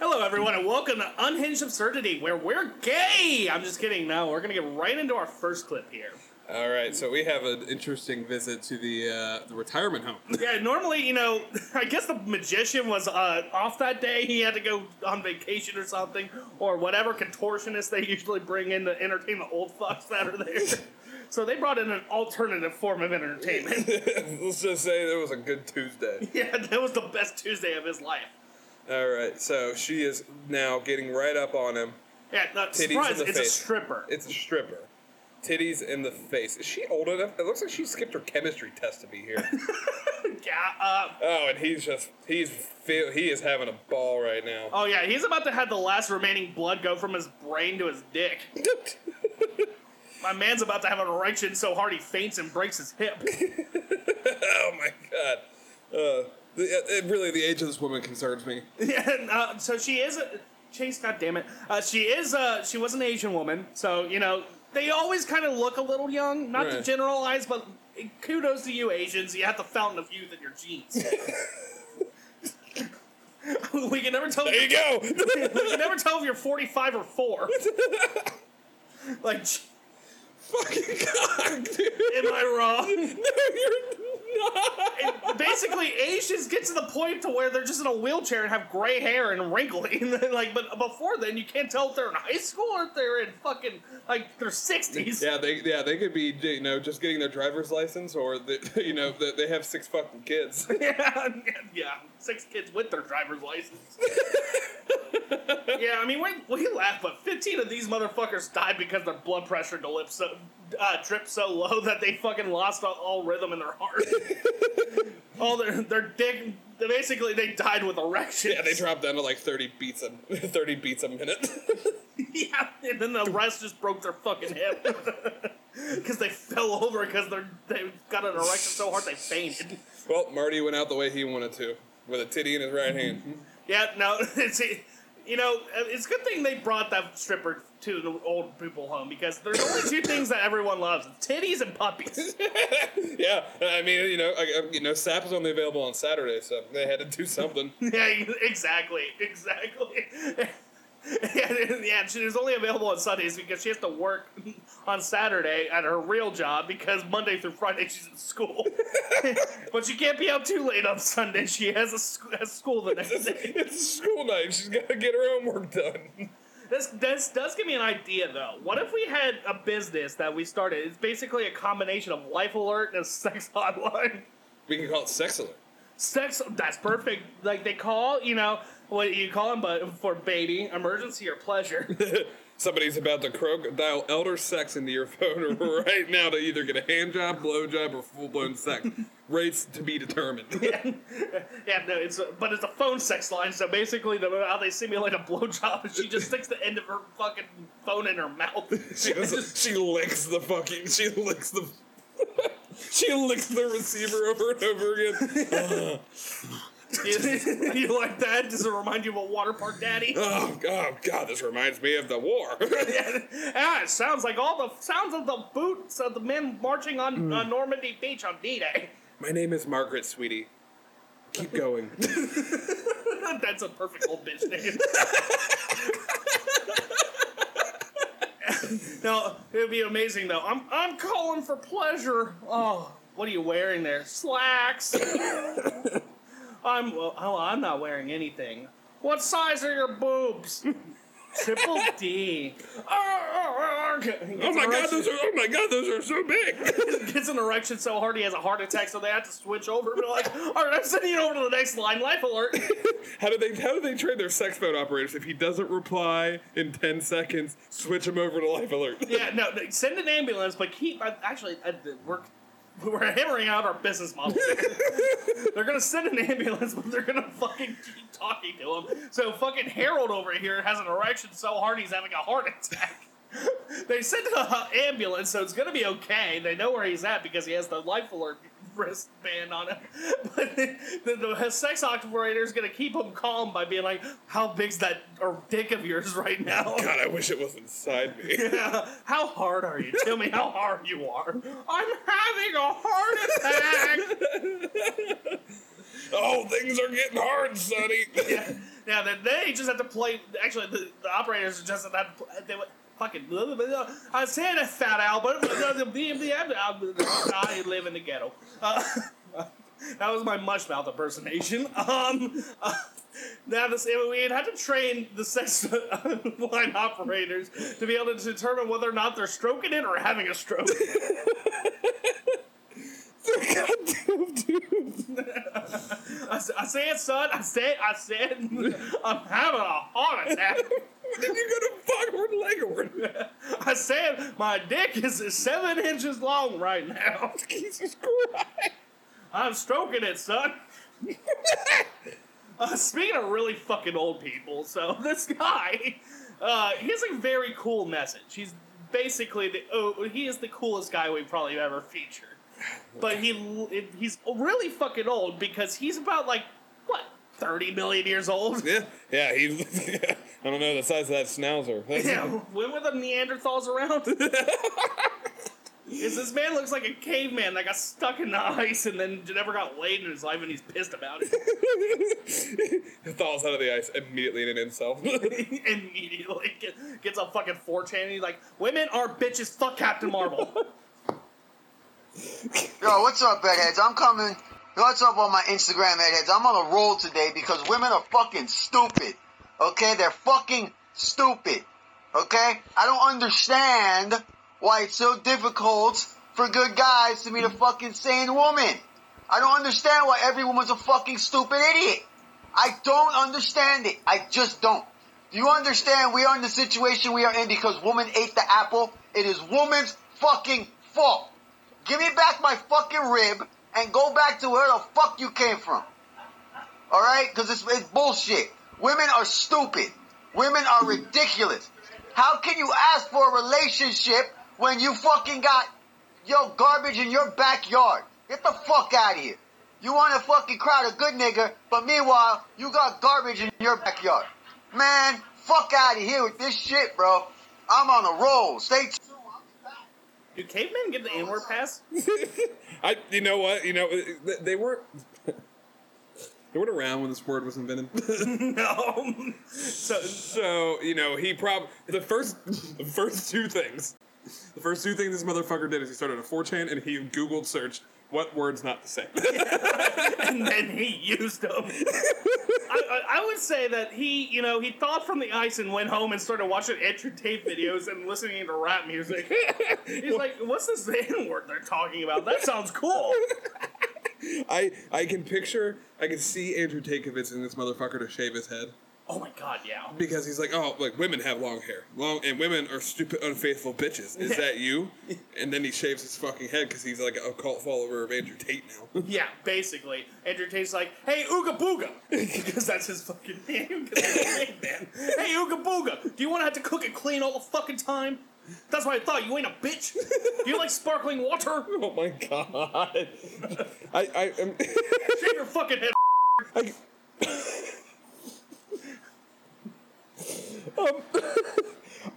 Hello, everyone, and welcome to Unhinged Absurdity, where we're gay. I'm just kidding. No, we're gonna get right into our first clip here. All right, so we have an interesting visit to the uh, the retirement home. Yeah, normally, you know, I guess the magician was uh, off that day. He had to go on vacation or something, or whatever contortionist they usually bring in to entertain the old fucks that are there. So they brought in an alternative form of entertainment. Let's just say there was a good Tuesday. yeah, that was the best Tuesday of his life. All right, so she is now getting right up on him. Yeah, not Titties surprise, in the it's a face. stripper. It's a stripper. Titties in the face. Is she old enough? It looks like she skipped her chemistry test to be here. yeah, uh, oh, and he's just he's feel he is having a ball right now. oh yeah, he's about to have the last remaining blood go from his brain to his dick. My man's about to have an erection so hard he faints and breaks his hip. oh my god. Uh, the, it, really, the age of this woman concerns me. yeah, uh, so she is a Chase. God damn it, uh, she is. Uh, she was an Asian woman, so you know they always kind of look a little young. Not to generalize, but kudos to you Asians. You have the fountain of youth in your genes. we can never tell. There you go. we can never tell if you're 45 or four. like, Fucking god, dude. am I wrong? No, you're basically Asians get to the point to where they're just in a wheelchair and have gray hair and wrinkly. And then, like, but before then, you can't tell if they're in high school or if they're in fucking like their sixties. Yeah, they yeah they could be you know just getting their driver's license or the, you know they, they have six fucking kids. yeah, yeah, six kids with their driver's license. yeah, I mean, we, we laugh, but fifteen of these motherfuckers died because their blood pressure dipped so uh, tripped so low that they fucking lost all, all rhythm in their heart. all their their dick. Basically, they died with erections. yeah, they dropped down to like thirty beats a thirty beats a minute. Yeah, and then the rest just broke their fucking hip because they fell over because they they got an erection so hard they fainted. well, Marty went out the way he wanted to with a titty in his right hand. Yeah, no, it's you know it's a good thing they brought that stripper to the old people home because there's only two things that everyone loves: titties and puppies. yeah, I mean you know I, you know Sap is only available on Saturday, so they had to do something. yeah, exactly, exactly. Yeah, yeah, she is only available on Sundays because she has to work on Saturday at her real job because Monday through Friday she's in school. but she can't be out too late on Sunday. She has a sc- has school the next day. it's a school night. She's got to get her homework done. This, this does give me an idea though. What if we had a business that we started? It's basically a combination of Life Alert and a sex hotline. We can call it sex alert. Sex, that's perfect. Like they call, you know, what you call them, but for baby, emergency or pleasure. Somebody's about to croak, dial elder sex into your phone right now to either get a hand job, blow job, or full blown sex. Rates to be determined. yeah, no, it's a, but it's a phone sex line. So basically, the, how they simulate a blowjob is she just sticks the end of her fucking phone in her mouth. She, does- just- she licks the fucking. She licks the. she licks the receiver over and over again. you, you like that? Does it remind you of a water park daddy? Oh, oh God! This reminds me of the war. yeah, yeah, it sounds like all the sounds of the boots of the men marching on uh, Normandy Beach on D-Day. My name is Margaret, sweetie. Keep going. That's a perfect old bitch name. no, it would be amazing though. I'm I'm calling for pleasure. Oh, what are you wearing there? Slacks. I'm well, oh, I'm not wearing anything. What size are your boobs? Triple D. oh my God! Those are. Oh my God! Those are so big. gets an erection so hard he has a heart attack, so they have to switch over. They're like, all right, I'm sending you over to the next line. Life alert. How do they? How do they train their sex phone operators? If he doesn't reply in ten seconds, switch him over to life alert. yeah, no, send an ambulance, but keep. uh, Actually, uh, we're we're hammering out our business model. they're gonna send an ambulance, but they're gonna fucking keep talking to him. So fucking Harold over here has an erection so hard he's having a heart attack. They sent an ambulance, so it's gonna be okay. They know where he's at because he has the life alert wristband on him. But the, sex operator is gonna keep him calm by being like, "How big's that or dick of yours right now?" God, I wish it was inside me. Yeah. How hard are you? Tell me how hard you are. I'm having a heart attack. Oh, things are getting hard, Sonny. yeah. Now then they just have to play. Actually, the, the operators just have to. They went fucking. I said a fat Albert. I live in the ghetto. Uh, that was my mush mouth impersonation. Um. uh, now this we had to train the sex line operators to be able to determine whether or not they're stroking it or having a stroke. Goddamn dude. I, I said, son. I said. I said. I'm having a heart attack. Then you go to forward legward. I said my dick is seven inches long right now. Jesus Christ. I'm stroking it, son. uh, speaking of really fucking old people, so this guy, uh, he has a very cool message. He's basically the oh, he is the coolest guy we've probably ever featured. But he he's really fucking old because he's about like what thirty million years old. Yeah, yeah, he's. I don't know the size of that schnauzer. That's- Yeah, when were the Neanderthals around? Is this man looks like a caveman that got stuck in the ice and then never got laid in his life and he's pissed about it. Thaws out of the ice immediately in an incel. Immediately get, gets a fucking 4chan and he's like, Women are bitches, fuck Captain Marvel. Yo, what's up, bedheads? I'm coming. What's up on my Instagram, bedheads? I'm on a roll today because women are fucking stupid. Okay? They're fucking stupid. Okay? I don't understand why it's so difficult for good guys to meet a fucking sane woman. I don't understand why every woman's a fucking stupid idiot. I don't understand it. I just don't. Do you understand we are in the situation we are in because woman ate the apple? It is woman's fucking fault. Give me back my fucking rib and go back to where the fuck you came from. Alright? Because it's, it's bullshit. Women are stupid. Women are ridiculous. How can you ask for a relationship when you fucking got, your garbage in your backyard? Get the fuck out of here. You want to fucking crowd a good nigga, but meanwhile, you got garbage in your backyard. Man, fuck out of here with this shit, bro. I'm on a roll. Stay tuned. Do cavemen get the N-word pass? I, you know what? You know they- they weren't. They weren't around when this word was invented. no. So, so you know he probably the first the first two things. The first two things this motherfucker did is he started a 4chan and he Googled searched what words not to say. and then he used them. I, I, I would say that he, you know, he thawed from the ice and went home and started watching Andrew Tate videos and listening to rap music. He's like, "What's this N word they're talking about? That sounds cool." I I can picture I can see Andrew Tate convincing this motherfucker to shave his head. Oh my god, yeah. Because he's like, oh, like women have long hair, long, and women are stupid, unfaithful bitches. Is that you? And then he shaves his fucking head because he's like a cult follower of Andrew Tate now. Yeah, basically. Andrew Tate's like, hey, Ooga Booga! Because that's his fucking name. 'cause he's a big man. Hey, Ooga Booga! Do you want to have to cook and clean all the fucking time? That's what I thought. You ain't a bitch. Do you like sparkling water? oh my god! I I am. Shave your fucking head. I, um,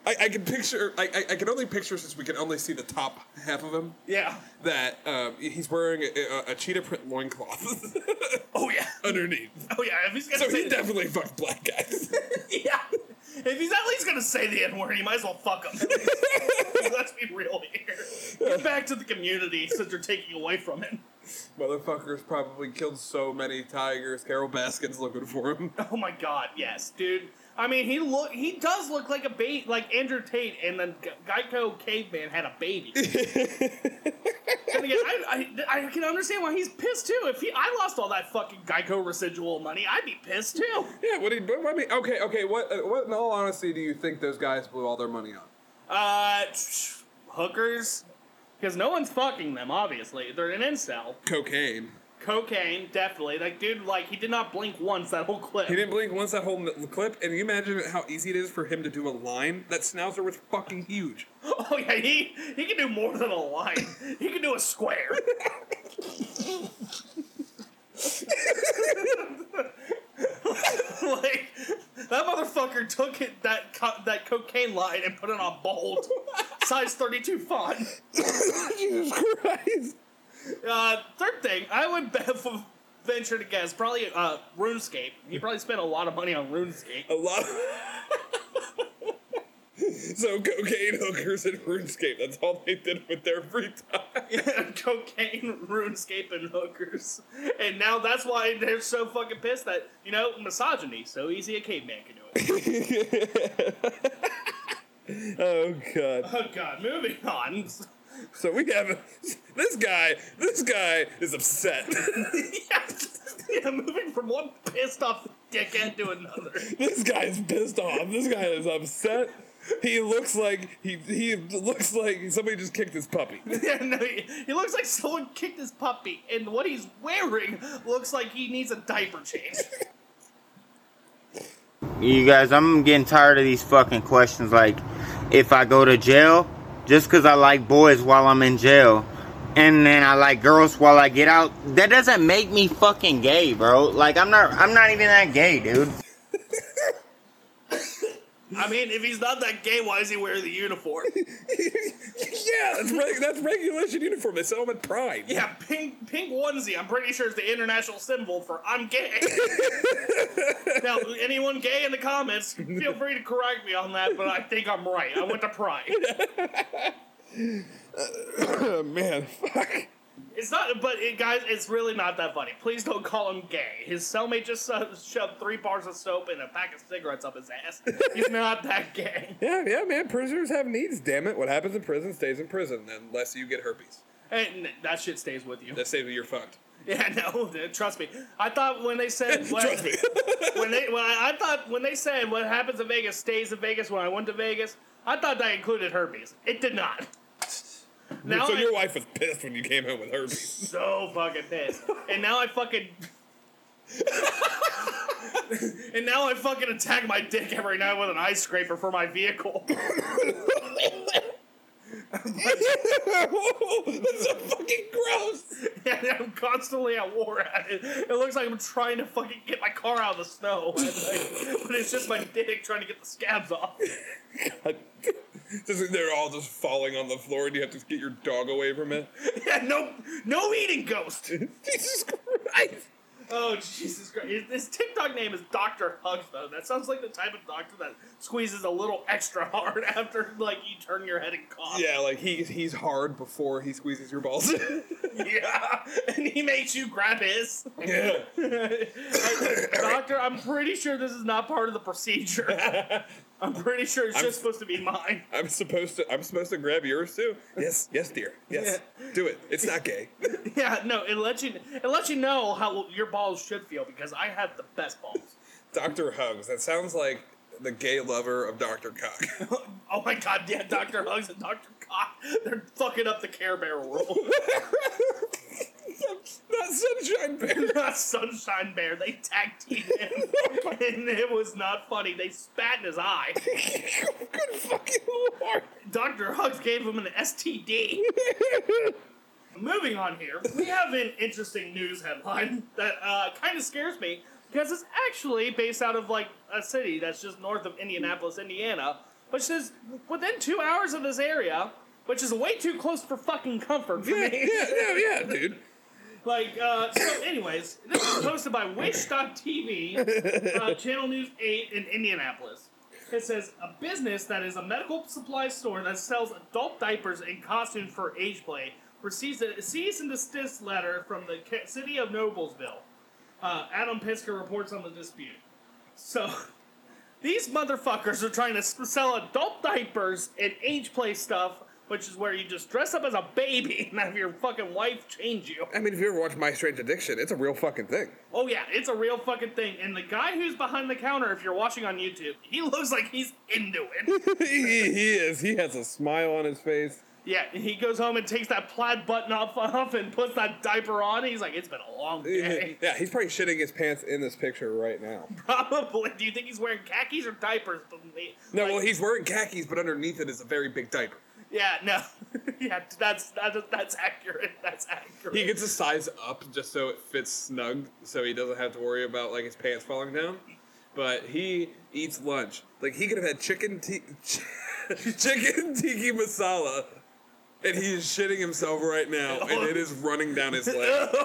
I, I can picture. I, I I can only picture since we can only see the top half of him Yeah. that um, he's wearing a, a, a cheetah print loincloth Oh yeah. underneath. Oh yeah. If he's gonna So say he definitely fucked black guys. yeah. If he's at least gonna say the N word, he might as well fuck him. Let's be real here. Get back to the community since you're taking away from him. Motherfuckers probably killed so many tigers. Carole Baskin's looking for him. Oh my god, yes, dude. I mean, he look he does look like a baby, like Andrew Tate and then Ge- Geico Caveman had a baby. again, I, I, I can understand why he's pissed too. If he, I lost all that fucking Geico residual money, I'd be pissed too. Yeah, what do you? What, I mean, okay, okay. What? What? In all honesty, do you think those guys blew all their money on? Uh, hookers, because no one's fucking them. Obviously, they're an incel. Cocaine. Cocaine, definitely. Like, dude, like he did not blink once that whole clip. He didn't blink once that whole m- clip, and you imagine how easy it is for him to do a line. That schnauzer was fucking huge. Oh yeah, he he can do more than a line. He can do a square. like that motherfucker took it that co- that cocaine line and put it on bold, size thirty two font. Jesus Christ. Uh, third thing, I would venture to guess. Probably uh, RuneScape. He probably spent a lot of money on RuneScape. A lot. so cocaine hookers and RuneScape. That's all they did with their free time. Cocaine, RuneScape, and hookers. And now that's why they're so fucking pissed that, you know, misogyny. So easy a caveman can do it. oh god. oh, God. Moving on. So we have this guy. This guy is upset. yeah, yeah, moving from one pissed off dickhead to another. this guy's pissed off. This guy is upset. He looks like he he looks like somebody just kicked his puppy. Yeah, no, he, he looks like someone kicked his puppy, and what he's wearing looks like he needs a diaper change. You guys, I'm getting tired of these fucking questions. Like, if I go to jail, just because I like boys while I'm in jail, and then I like girls while I get out, that doesn't make me fucking gay, bro. Like, I'm not, I'm not even that gay, dude. I mean, if he's not that gay, why is he wearing the uniform? yeah, that's reg- that's regulation uniform. They sell them at Pride. Yeah, pink pink onesie. I'm pretty sure it's the international symbol for I'm gay. now, anyone gay in the comments, feel free to correct me on that, but I think I'm right. I went to Pride. Oh, man, fuck. It's not, but it, guys, it's really not that funny. Please don't call him gay. His cellmate just uh, shoved three bars of soap and a pack of cigarettes up his ass. He's not that gay. Yeah, yeah, man. Prisoners have needs. Damn it. What happens in prison stays in prison unless you get herpes. And that shit stays with you. That stays with you're fucked. Yeah, no, trust me. I thought when they said what, Trust me. when they when I, I thought when they said what happens in Vegas stays in Vegas when I went to Vegas, I thought that included herpes. It did not. Now so I- your wife was pissed when you came home with herpes. so fucking pissed. And now I fucking. and now I fucking attack my dick every night with an ice scraper for my vehicle. That's so fucking gross. and I'm constantly at war at it. It looks like I'm trying to fucking get my car out of the snow. Like, but it's just my dick trying to get the scabs off. Just- they're all just falling on the floor, and you have to get your dog away from it. Yeah, no, no eating ghost. Jesus Christ! Oh Jesus Christ! His, TikTok name is Doctor Hugs though. That sounds like the type of doctor that squeezes a little extra hard after like you turn your head and cough. Yeah, like he's he's hard before he squeezes your balls. yeah, and he makes you grab his. yeah. Doctor, I'm pretty sure this is not part of the procedure. I'm pretty sure it's I'm- just supposed to be mine. I'm supposed to I'm supposed to grab yours too. Yes, yes, dear. Yes, do it. It's not gay. Yeah, no, it lets you it lets you know how your balls should feel because I have the best balls. Doctor Hugs. That sounds like the gay lover of Doctor Cock. oh my god, yeah, Doctor Hugs and Doctor Cock, they're fucking up the Care Bear world. Not Sunshine Bear. not Sunshine Bear. They tag teamed him, and it was not funny. They spat in his eye. Good fucking lord. Doctor Hugs gave him an STD. Moving on here, we have an interesting news headline that uh, kind of scares me because it's actually based out of like a city that's just north of Indianapolis, Indiana, which says within two hours of this area, which is way too close for fucking comfort for Yeah, me. yeah, yeah, yeah, dude. Like, uh, so anyways, this is posted by Wish.tv, uh, Channel News 8 in Indianapolis. It says, a business that is a medical supply store that sells adult diapers and costumes for age play receives a cease and desist letter from the city of Noblesville. Uh, Adam Pinsker reports on the dispute. So, these motherfuckers are trying to sell adult diapers and age play stuff, which is where you just dress up as a baby and have your fucking wife change you. I mean, if you ever watch My Strange Addiction, it's a real fucking thing. Oh yeah, it's a real fucking thing. And the guy who's behind the counter, if you're watching on YouTube, he looks like he's into it. he, he is. He has a smile on his face. yeah, he goes home and takes that plaid button off off and puts that diaper on. He's like, it's been a long day. Yeah, he's probably shitting his pants in this picture right now. Probably. Do you think he's wearing khakis or diapers? No, Like, well, he's wearing khakis, but underneath it is a very big diaper. Yeah, no. yeah, that's that's that's accurate. That's accurate. He gets a size up just so it fits snug, so he doesn't have to worry about like his pants falling down. But he eats lunch. Like he could have had chicken ti- chicken tikka masala and he is shitting himself right now, and it is running down his leg.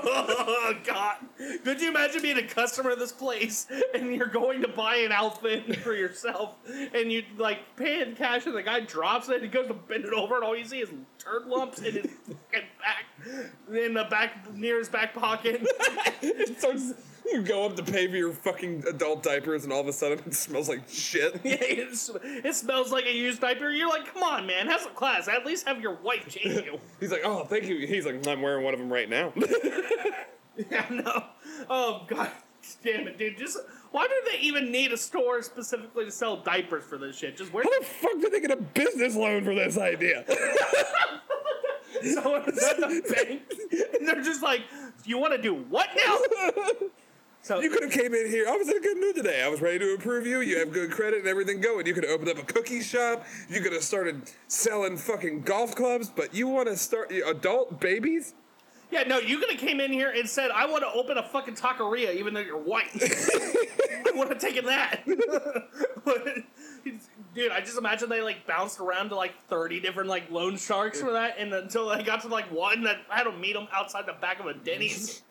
Oh God! Could you imagine being a customer of this place and you're going to buy an outfit for yourself and you like pay in cash and the guy drops it and he goes to bend it over and all you see is turd lumps in his fucking back, in the back near his back pocket. It starts, you go up to pay for your fucking adult diapers, and all of a sudden it smells like shit. Yeah, it's, it smells like a used diaper. You're like, come on, man, have some class. At least have your wife change you. He's like, oh, thank you. He's like, I'm wearing one of them right now. Yeah, no. Oh god, damn it, dude. Just why do they even need a store specifically to sell diapers for this shit? Just where How the fuck did they get a business loan for this idea? someone is at the bank and they're just like, you want to do what now? So You could have came in here. I was in a good mood today. I was ready to approve you. You have good credit and everything going. You could have opened up a cookie shop. You could have started selling fucking golf clubs. But you want to start adult babies? yeah, no, you could have came in here and said, I want to open a fucking taqueria, even though you're white. I would have taken that. Dude, I just imagine they like bounced around to like thirty different like loan sharks for that, and until they got to like one that I had to meet them outside the back of a Denny's.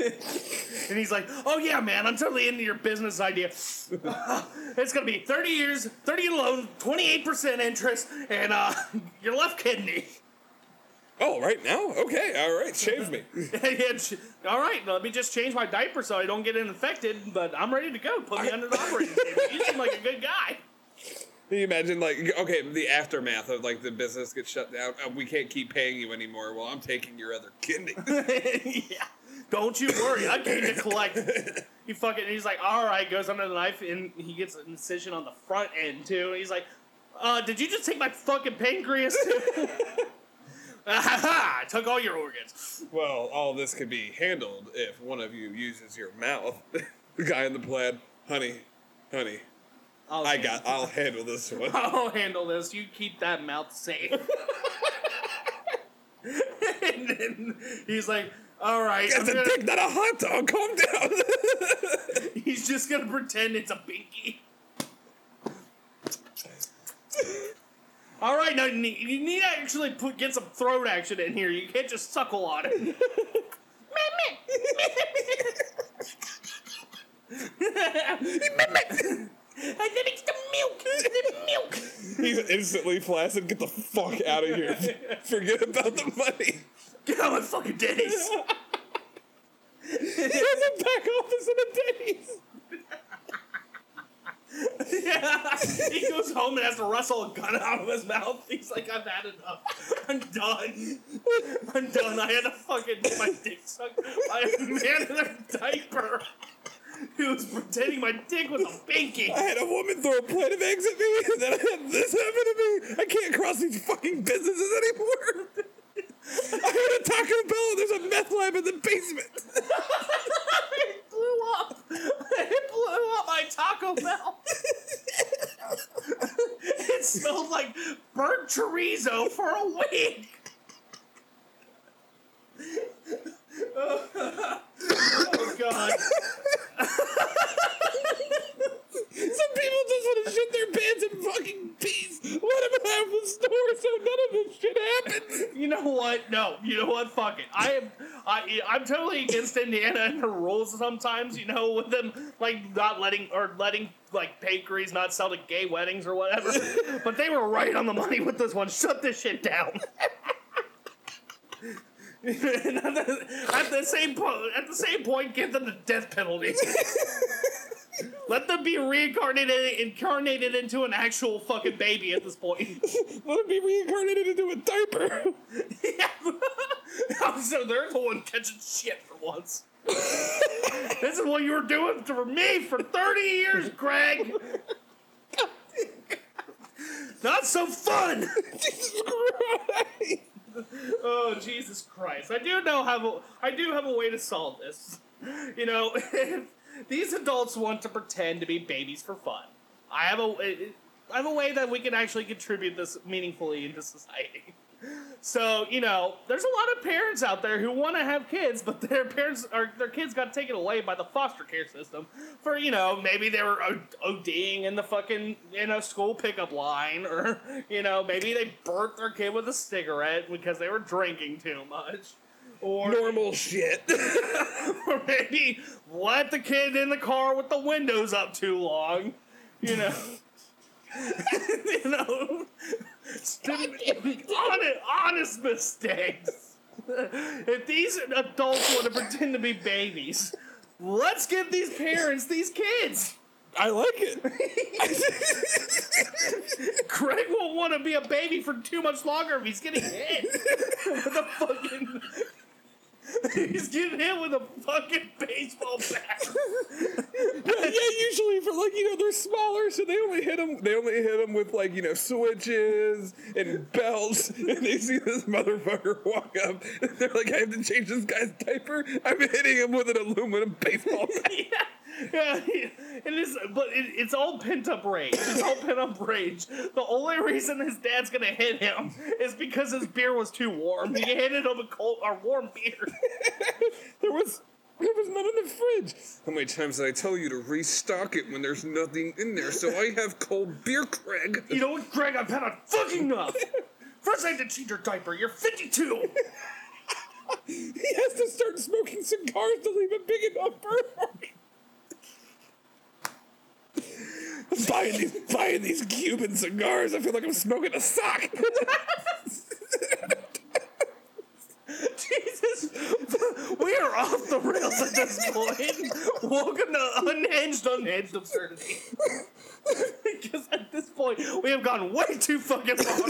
And he's like, "Oh yeah, man, I'm totally into your business idea. it's gonna be 30 years, 30 loan, 28 percent interest, and uh, your left kidney." Oh, right now? Okay, all right. Shave me. All right, let me just change my diaper so I don't get infected. But I'm ready to go. Put me under the operating table. You seem like a good guy. Can you imagine, like, okay, the aftermath of like the business gets shut down. We can't keep paying you anymore. Well, I'm taking your other kidney. yeah. Don't you worry, I came to collect. He fucking, he's like, all right, goes under the knife, and he gets an incision on the front end too. And He's like, uh, did you just take my fucking pancreas too? I took all your organs. well, all this could be handled if one of you uses your mouth. the guy in the plaid, honey, honey, I'll I got. I'll handle this one. I'll handle this. You keep that mouth safe. and then he's like, all right. I'm That's a gonna- dick, not a hot dog. Calm down. He's just gonna pretend it's a binky. All right, now you need, you need to actually put get some throat action in here. You can't just suckle on it. I think it's the milk. The milk. He's instantly flaccid. Get the fuck out of here. Forget about the money. Get out of my fucking Denny's. He has a back office in a Denny's. Yeah. He goes home and has to wrestle a gun out of his mouth. He's like, I've had enough. I'm done. I'm done. I had to fucking get my dick sucked by a man in a diaper who was pretending my dick was a binky. I had a woman throw a plate of eggs at me, and then I had this happen to me. I can't cross these fucking businesses anymore. I had a Taco Bell, and there's a meth lab in the basement. It blew up. It blew up my Taco Bell. it smelled like burnt chorizo for a week. oh god. Some people just want to shit their pants in fucking peace. Let them have the store so none of this shit happens. You know what? No. You know what? Fuck it. I am. I, I'm totally against Indiana and her rules sometimes. You know, with them like not letting or letting like bakeries not sell to gay weddings or whatever. but they were right on the money with this one. Shut this shit down. At, the, at the same point, at the same point, give them the death penalty. Let them be reincarnated, incarnated into an actual fucking baby at this point. Let them be reincarnated into a diaper. Yeah. so they're the one catching shit for once. this is what you were doing for me for 30 years, Greg. Not so fun. Jesus Christ. Oh Jesus Christ! I do know have a I do have a way to solve this. You know, if these adults want to pretend to be babies for fun, I have a I have a way that we can actually contribute this meaningfully into society. So you know, there's a lot of parents out there who want to have kids, but their parents or their kids got taken away by the foster care system for you know maybe they were ODing in the fucking in a school pickup line, or you know maybe they burnt their kid with a cigarette because they were drinking too much, or Normal shit. or maybe let the kid in the car with the windows up too long, you know. you know, honest, honest mistakes. if these adults want to pretend to be babies, let's give these parents these kids. I like it. Craig won't want to be a baby for too much longer if he's getting hit with a fucking. He's getting hit with a fucking baseball bat. yeah, usually for like you know they're smaller, so they only hit them. They only hit them with like you know switches and belts, and they see this motherfucker walk up. And they're like, I have to change this guy's diaper. I'm hitting him with an aluminum baseball bat. yeah, yeah, it is, but it, it's all pent up rage. It's all pent up rage. The only reason his dad's gonna hit him is because his beer was too warm. He handed him a cold or warm beer. There was. There was none in the fridge. How many times did I tell you to restock it when there's nothing in there? So I have cold beer, Craig. You know what, Greg? I've had a fucking enough. First, I had to change your diaper. You're 52. He has to start smoking cigars to leave a big enough burn. buying these buying these Cuban cigars. I feel like I'm smoking a sock. Jesus, we are off the rails at this point. Welcome to unhinged, unhinged absurdity. because at this point, we have gone way too fucking far.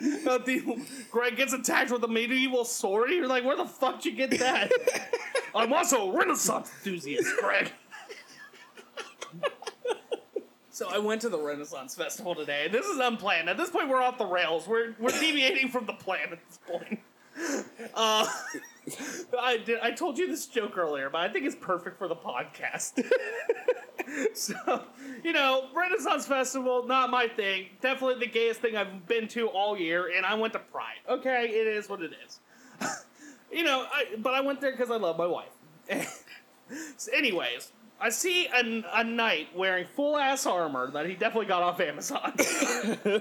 The, Greg gets attacked with a medieval sword. You're like, where the fuck did you get that? I'm also a Renaissance enthusiast, Greg. So I went to the Renaissance Festival today. This is unplanned. At this point, we're off the rails. We're we're deviating from the plan at this point. Uh, I did. I told you this joke earlier, but I think it's perfect for the podcast. so, you know, Renaissance Festival, not my thing. Definitely the gayest thing I've been to all year, and I went to Pride. Okay, it is what it is. you know, I, but I went there because I love my wife. Anyways, I see a, a knight wearing full ass armor that he definitely got off Amazon.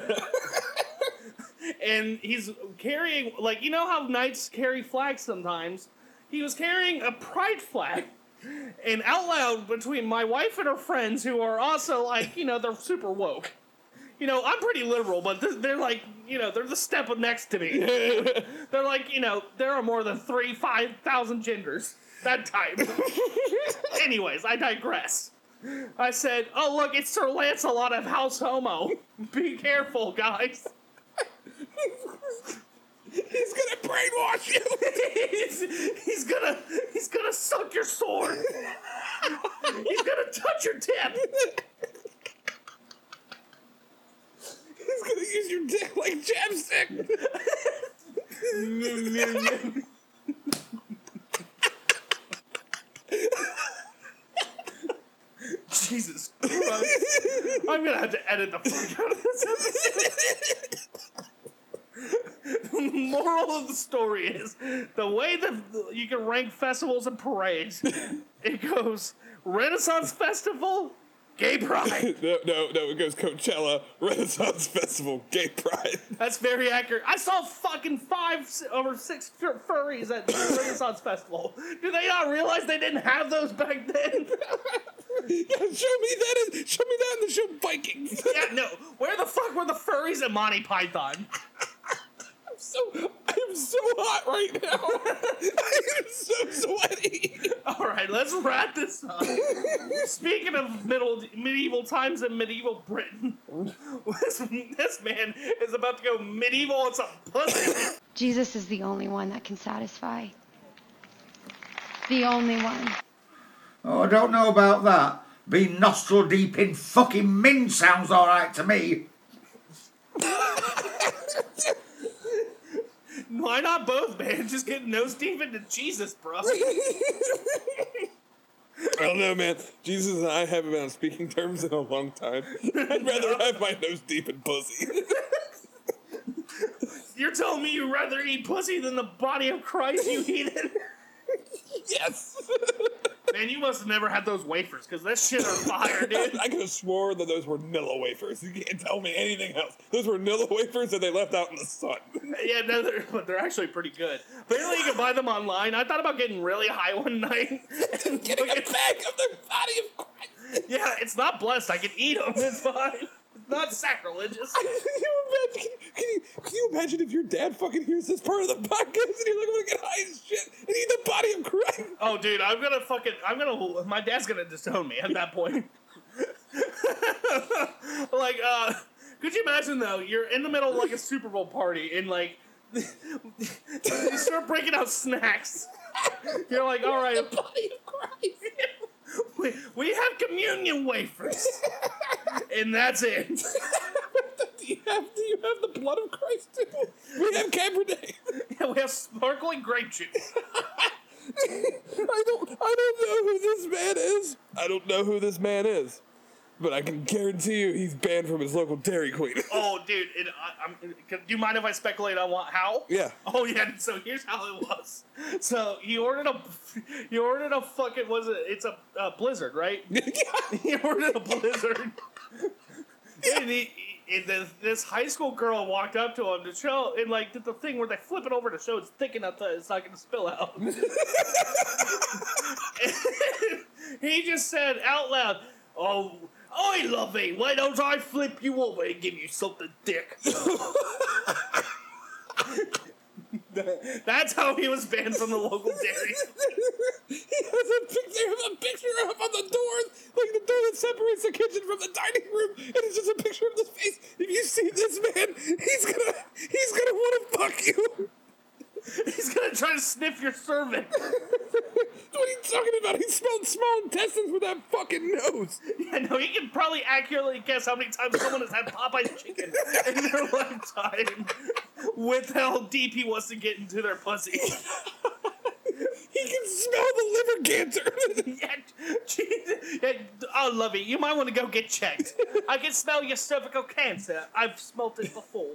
and he's carrying, like, you know how knights carry flags sometimes? He was carrying a pride flag. And out loud between my wife and her friends, who are also, like, you know, they're super woke. You know, I'm pretty liberal, but th- they're like, you know, they're the step next to me. they're like, you know, there are more than three, five thousand genders. That type. Anyways, I digress. I said, "Oh look, it's Sir Lancelot of House Homo. Be careful, guys." He's gonna brainwash you. he's, he's gonna he's gonna suck your sword. he's gonna touch your tip. He's gonna use your dick like chapstick. Jesus Christ! I'm gonna have to edit the fuck out of this episode. the moral of the story is the way that you can rank festivals and parades. It goes Renaissance Festival, Gay Pride. no, no, no. It goes Coachella, Renaissance Festival, Gay Pride. That's very accurate. I saw fucking five s- over six fur- furries at the Renaissance Festival. Do they not realize they didn't have those back then? Yeah, show me that. In, show me that in the show Vikings. yeah, no. Where the fuck were the furries at Monty Python? I'm so I am so hot right now. I am so sweaty. All right, let's wrap this up. Speaking of middle medieval times and medieval Britain, this, this man is about to go medieval on some pussy. Jesus is the only one that can satisfy. The only one. Oh, I don't know about that. Being nostril deep in fucking min sounds alright to me. Why not both, man? Just get nose deep into Jesus, bro. I don't know, man. Jesus and I haven't been on speaking terms in a long time. I'd rather have my nose deep in pussy. You're telling me you'd rather eat pussy than the body of Christ, you heathen? Yes. Man, you must have never had those wafers, because that shit are fire, dude. I could have swore that those were Nilla wafers. You can't tell me anything else. Those were Nilla wafers that they left out in the sun. Yeah, no, they're, but they're actually pretty good. Apparently, you can buy them online. I thought about getting really high one night. and Getting a bag of the body of Christ. yeah, it's not blessed. I can eat them. It's fine. Not sacrilegious. Can you imagine? Can you, can you imagine if your dad fucking hears this part of the podcast and you're like, I'm gonna get high as shit and eat the body of Christ? Oh, dude, I'm gonna fucking. I'm gonna. My dad's gonna disown me at that point. like, uh, could you imagine though? You're in the middle of like a Super Bowl party and like. you start breaking out snacks. You're like, all right, Body of Christ. we, we have communion wafers, and that's it. Do you have? Do you have the blood of Christ? We have Cabernet. Yeah, we have sparkling grape juice. I don't. I don't know who this man is. I don't know who this man is, but I can guarantee you he's banned from his local Dairy Queen. Oh, dude, it, I, do you mind if I speculate on what, how? yeah. Oh yeah, so here's how it was. So he ordered a, he ordered a fucking was it? It's a, uh blizzard, right? he ordered a blizzard. And he, and this, this high school girl walked up to him to show, and like did the thing where they flip it over to show it's thick enough that it's not going to spill out. he just said out loud, "Oh, I love it. Why don't I flip you over and give you something thick?" That's how he was banned from the local dairy. Has a picture of a picture up on the door, like the door that separates the kitchen from the dining room, and it's just a picture of his face. If you see this man, he's gonna he's gonna want to fuck you. He's gonna try to sniff your servant. What are you talking about? He smelled small intestines with that fucking nose. I know he can probably accurately guess how many times someone has had Popeye's chicken in their lifetime with how deep he wants to get into their pussy. He can smell the liver cancer. yeah, geez, yeah, oh, Lovey, you might want to go get checked. I can smell your cervical cancer. I've smelt it before.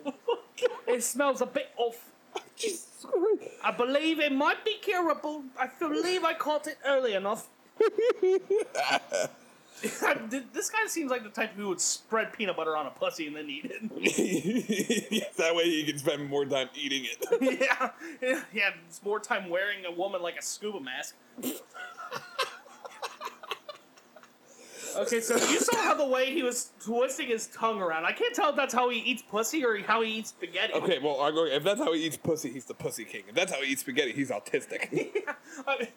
It smells a bit off. Jesus Christ. I believe it might be curable. I believe I caught it early enough. this guy seems like the type who would spread peanut butter on a pussy and then eat it. that way he can spend more time eating it. yeah, yeah, yeah, it's more time wearing a woman like a scuba mask. Okay, so you saw how the way he was twisting his tongue around. I can't tell if that's how he eats pussy or how he eats spaghetti. Okay, well, if that's how he eats pussy, he's the pussy king. If that's how he eats spaghetti, he's autistic. I mean-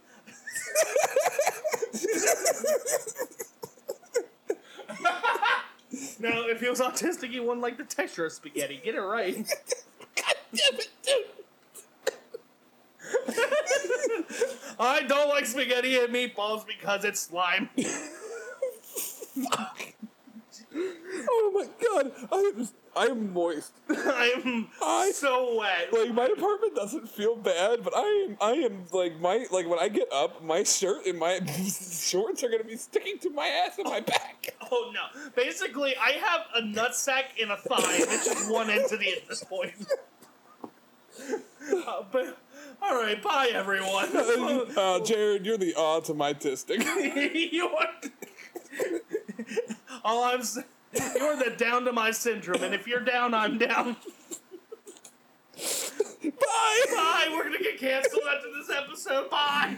no, if he was autistic, he wouldn't like the texture of spaghetti. Get it right. God damn it, dude. I don't like spaghetti and meatballs because it's slime. Oh my god, I am, I am moist. I'm I- so wet. Like my apartment doesn't feel bad, but I am, I am like my, like when I get up, my shirt and my shorts are gonna be sticking to my ass and my back. Oh no! Basically, I have a nutsack and a thigh, it's just one entity at this point. Uh, but all right, bye everyone. Uh, Jared, you're the awe to my tistic. you are. All I'm saying, you're the down to my syndrome, and if you're down, I'm down. Bye. Bye. We're gonna get canceled after this episode. Bye.